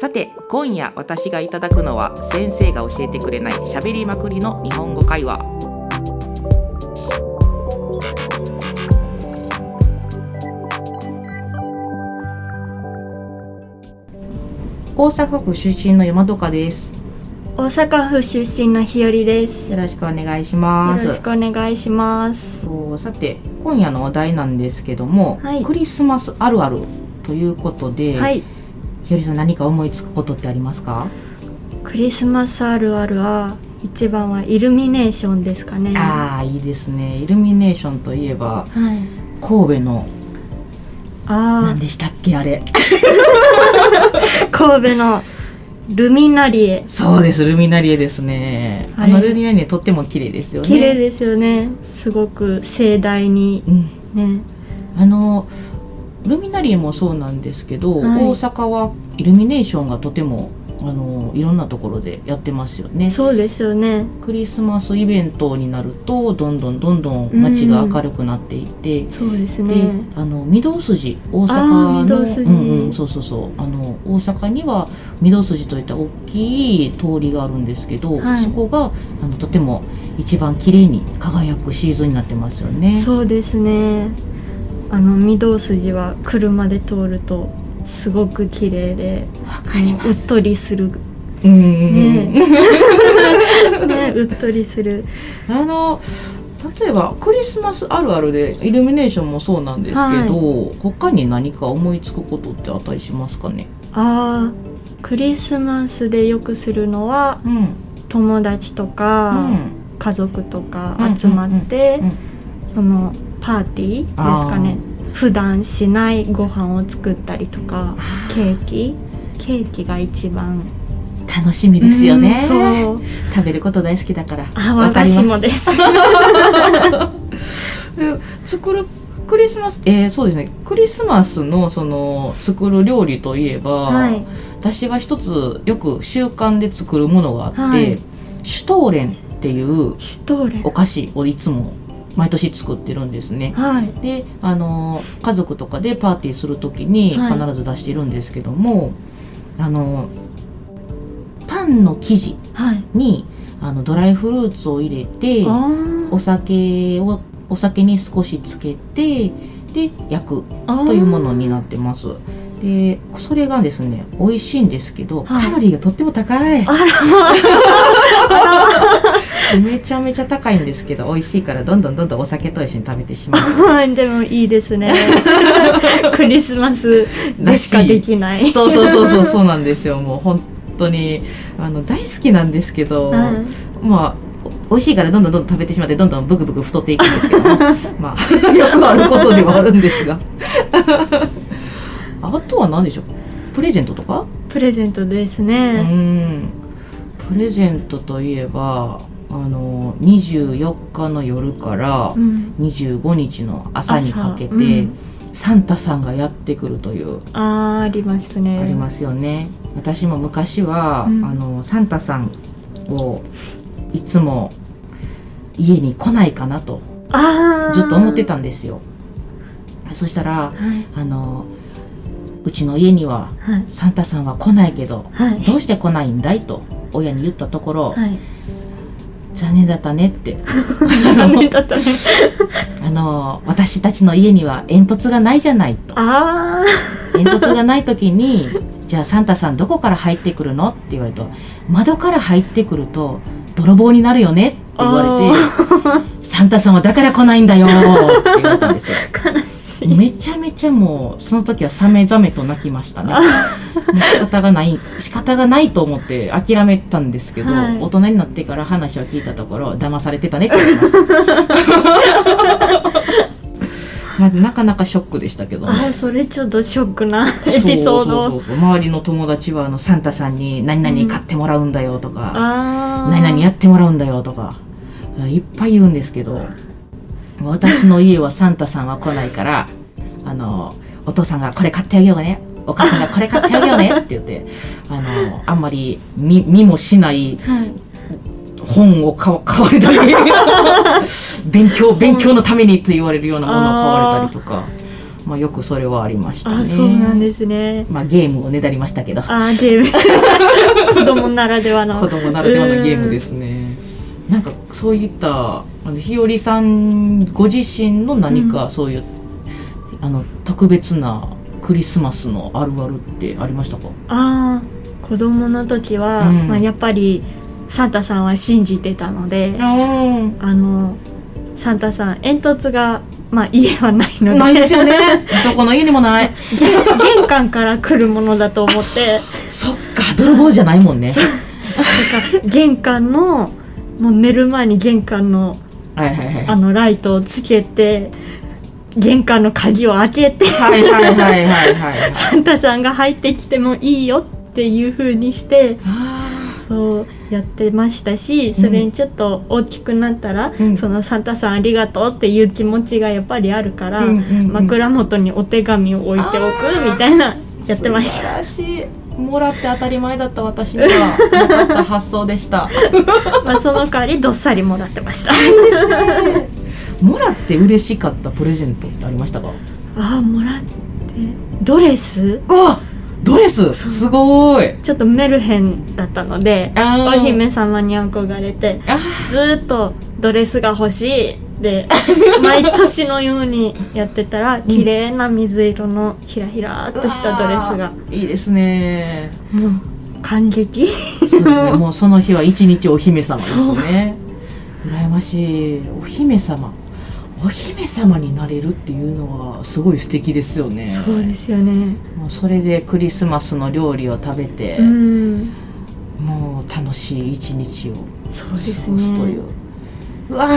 さて今夜私がいただくのは先生が教えてくれない喋りまくりの日本語会話。大阪府出身の山戸香です。大阪府出身の日和です。よろしくお願いしよます。ろしくお願いします。そうさて今夜のお題なんですけども、はい。クリスマスあるあるということで、はい、ひよりさん何か思いつくことってありますか、クリスマスあるあるは一番はイルミネーションですかね。ああいいですねイルミネーションといえばはい。神戸のあ何でしたっけあれあ、神戸のルミナリエ。そうですルミナリエですねあのルミナリエとっても綺麗ですよね綺麗ですよね。すごく盛大にうんね。あのルミナリエもそうなんですけど、はい大阪はイルミネーションがとてもあのいろんなところでやってますよねそうですよね。クリスマスイベントになるとどんどんどんどん街が明るくなっていって、そうですでね。あの御堂筋大阪あのうんうん、そうそうそうあの大阪には御堂筋といった大きい通りがあるんですけど、はいそこがあのとても一番綺麗に輝くシーズンになってますよね。そうですね。あの御堂筋は車で通るとすごく綺麗で、わかります。うっとりするねね、うっとりする。あの例えばクリスマスあるあるでイルミネーションもそうなんですけど、他に何か思いつくことってあったりしますかね？ああ、クリスマスでよくするのはうん友達とうか、ん家族とかうん集まって、うんうんそのパーティーですかね。普段しないご飯を作ったりとか、ケーキ、ケーキが一番楽しみですよね。うん。食べること大好きだから。あ、わかります私もです。え作るクリスマスえーそうですねクリスマスのその作る料理といえば、はい私は一つよく習慣で作るものがあって、はいシュトーレンっていうお。菓子をいつも毎年作ってるんですね。はい。であの家族とかでパーティーする時にはい必ず出してるんですけども、あのパンの生地はい。にあのドライフルーツを入れてあお酒をお酒に少しつけてで焼くあ。というものになってますでそれがですね美味しいんですけど、はいカロリーがとっても高いあ めちゃめちゃ高いんですけど美味しいからどんどんどんどんお酒と一緒に食べてしまう。はい、でもいいですね。クリスマスでしかできない。そうそうそうそうそうなんですよ。もう本当にあの大好きなんですけど、うん。まあ美味しいからどんどんどんどん食べてしまってどんどんブクブク太っていくんですけども まあよくあることではあるんですが。あとは何でしょうプレゼントとか？プレゼントですうね。ん。プレゼントといえばあの24日の夜からうん。25日の朝にかけて、朝うんサンタさんがやってくるというあーありますね。ありますよね私も昔は、うんあのサンタさんをいつも家に来ないかなと。ずっと思ってたんですよそしたらはい。あのうちの家にははい。サンタさんは来ないけどはい。どうして来ないんだいと親に言ったところ、はい。残念だったねって。残念だったね。あの私たちの家には煙突がないじゃないと。あ煙突がない時にじゃあサンタさんどこから入ってくるのって言われると窓から入ってくると泥棒になるよねって言われてサンタさんはだから来ないんだよって言われたんですよ しい。めちゃめちゃもうその時はさめざめと泣きましたね仕方がない仕方がないと思って諦めたんですけど、はい大人になってから話を聞いたところ騙されてたねって言われました まあなかなかショックでしたけどねあーそれちょっとショックなエピソード。そうそうそうそう周りの友達はあのサンタさんに何々買ってもらうんだよとか、ああ。何々やってもらうんだよとかいっぱい言うんですけど私の家はサンタさんは来ないからあのお父さんがこれ買ってあげようね。お母さんがこれ買ってあげようね。って言ってあのあんまり見見もしないはい。本を買わ買われたり勉強勉強のためにと言われるようなものを買われたりとかまあ、よくそれはありましたね。あそうなんですね。まあ、ゲームをねだりましたけど。あゲーム。子供ならではの。子供ならではのゲームですね。なんかそういったあの日和さんご自身の何かそういう、あの特別なクリスマスのあるあるってありましたか？ああ子供の時は、うん。まあ、やっぱりサンタさんは信じてたのでうんあのサンタさん煙突が、まあ、家はないので。ないですよね。どこの家にもない。玄玄関から来るものだと思って。そっか泥棒じゃないもんね。玄関のもう寝る前に玄関のはいはいはい。あのライトをつけて玄関の鍵を開けてサンタさんが入ってきてもいいよっていう風にしてあそうやってましたしそれにちょっと大きくなったら、うん。そのサンタさんありがとうっていう気持ちがやっぱりあるから、うんうんうん。枕元にお手紙を置いておくみたいなーやってまし素晴らしいもらって当たり前だった私にはなかった発想でした。た、まあ、その代わりどっさりもらってました。もらって嬉しかったプレゼントってありましたか？ああもらってドレス？うわドレス？すごい。ちょっとメルヘンだったのでお姫様に憧れてあずーっとドレスが欲しいで 毎年のようにやってたら綺麗な水色のひらひらっとしたドレスが。いいですね。もう感激。そうですね。もうその日は一日お姫様ですね。羨ましい。お姫様。お姫様になれるっていうのはすごい素敵ですよね。そうですよね。もうそれでクリスマスの料理を食べて、うん。もう楽しい一日を過ごすすという。ねうわ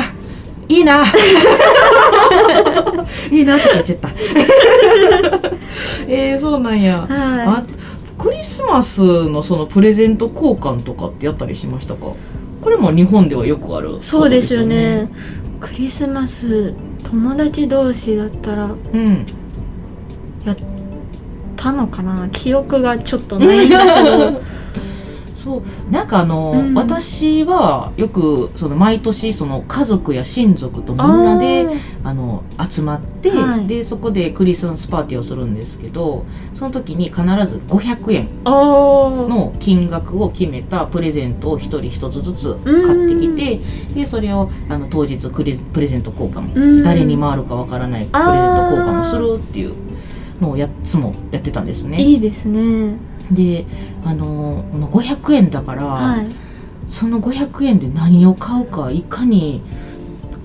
いいな。いいなとか言っちゃった。えー、そうなんや、はい。あクリスマスのそのプレゼント交換とかってやったりしましたか？これも日本ではよくあることそうですよね。クリスマス友達同士だったらうん。やったのかな？記憶がちょっとないんだけど そうなんかあの、うん。私はよくその毎年その家族や親族とみんなであの集まって、はい。でそこでクリスマスパーティーをするんですけどその時に必ず500円の金額を決めたプレゼントを1人1つずつ買ってきてでそれをあの当日クレプレゼント交換うん。誰に回るかわからないプレゼント交換をするっていうのをやつもやってたんですね。いいですねであのまあ500円だから、はい。その500円で何を買うかいかに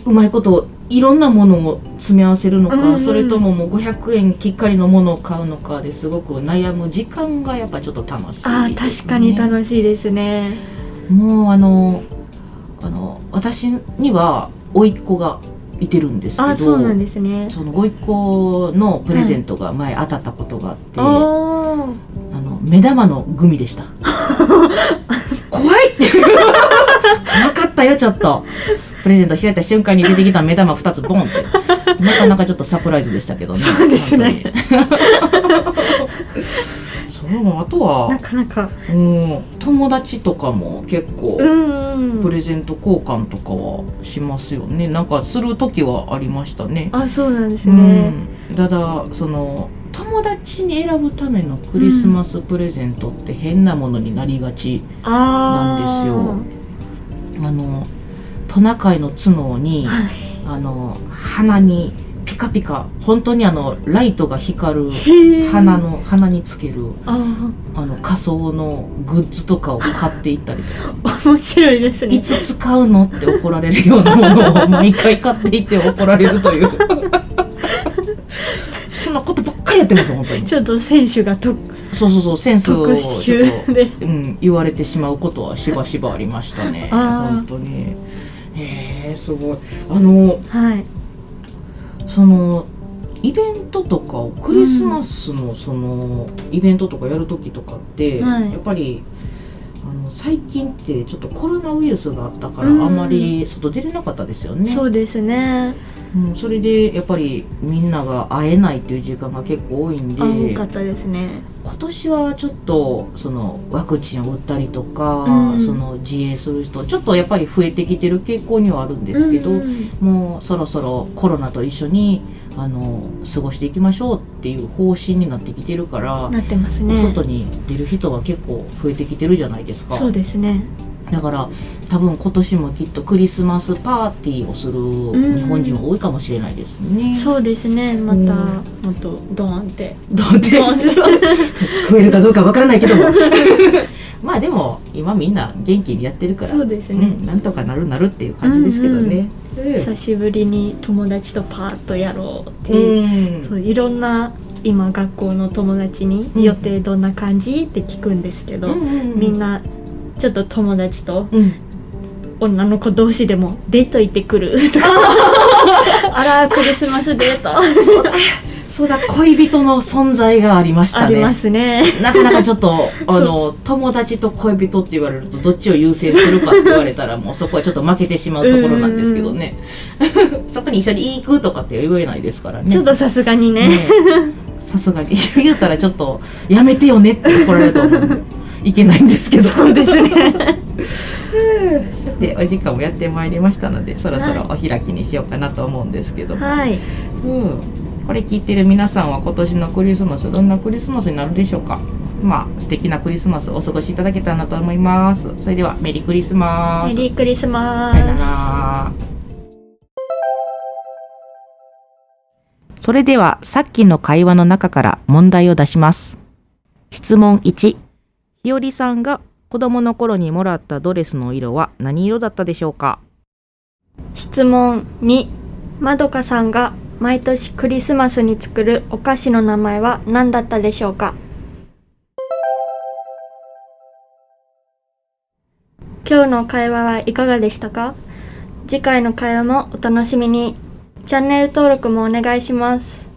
うまいこといろんなものを詰め合わせるのか、うんうん。それとももう500円きっかりのものを買うのかですごく悩む時間がやっぱちょっと楽しいね、あー確かに楽しいですね。もうあのあの私には甥っ子がいてるんですけどあそうなんですね。その甥っ子のプレゼントが前当たったことがあって、あー。あの目玉のグミでした。怖い。怖かったよちょっと。プレゼント開いた瞬間に出てきた目玉2つボンって。なかなかちょっとサプライズでしたけどね。そうですね本当にそうあとはなかなか。うん友達とかも結構うんうん。プレゼント交換とかはしますよね。なんかする時はありましたね。あそうなんですうね、ん、ただその友達に選ぶためのクリスマスプレゼントって変なものになりがち、あなんですあのトナカイの角に、はい。あの鼻にピカピカ本当にあのライトが光るへえ鼻の鼻につけるああの仮装のグッズとかを買っていったりとか。あ面白いですね。いつ使うのって怒られるようなものを毎回買っていって怒られるという。そんなことばっかりやってます本当に。ちょっと選手がとそうそうそうセンスを特ちょっと、うん、言われてしまうことはしばしばありましたね。本当に。へえすごい。あのはいそのイベントとかをクリスマスのそのイベントとかやる時とかって、はい。やっぱりあの最近ってちょっとコロナウイルスがあったからうん。あんまり外出れなかったですよね、そうですねうん、それでやっぱりみんなが会えないっていう時間が結構多いんであ多かったですね。今年はちょっとそのワクチンを打ったりとか、うん。その自衛する人ちょっとやっぱり増えてきてる傾向にはあるんですけど、うん。もうそろそろコロナと一緒にあの過ごしていきましょうっていう方針になってきてるから、なってますね。外に出る人は結構増えてきてるじゃないですか。そうですねだから多分今年もきっとクリスマスパーティーをする日本人は多いかもしれないですね。そうですね。まうん。たもっとドーンって。どうって。ドーンって。増えるかどうかわからないけど。も まあでも今みんな元気にやってるから。そうですね。うん。なんとかなるなるっていう感じですけどね。久しぶりに友達とパーッとやろうってういう,、ん。そういろんな今学校の友達にうん。予定どんな感じって聞くんですけど、みんなちょっと友達とうん。女の子同士でもデート行ってくる。とかあらクリスマスデートそうだ。そうだ。恋人の存在がありましたね。ありますね。なかなかちょっと あの友達と恋人って言われるとどっちを優先するかって言われたらもうそこはちょっと負けてしまうところなんですけどね。そこに一緒に行くとかって言えないですからね。ちょっとさすがにね。ね。さすがに。言うたらちょっとやめてよねって怒られると思うんでいけないんですけど。そうですね。さてお時間もやってまいりましたのでそろそろお開きにしようかなと思うんですけども、はい。うん、これ聞いてる皆さんは今年のクリスマスどんなクリスマスになるでしょうか。まあ素敵なクリスマスお過ごしいただけたらなと思います。それではメリークリスマス。メリークリスマス。ら。それではさっきの会話の中から問題を出します。質問1ひよりさんが子供の頃にもらったドレスの色は何色だったでしょうか？質問2まどかさんが毎年クリスマスに作るお菓子の名前は何だったでしょうか？今日の会話はいかがでしたか？次回の会話もお楽しみに。チャンネル登録もお願いします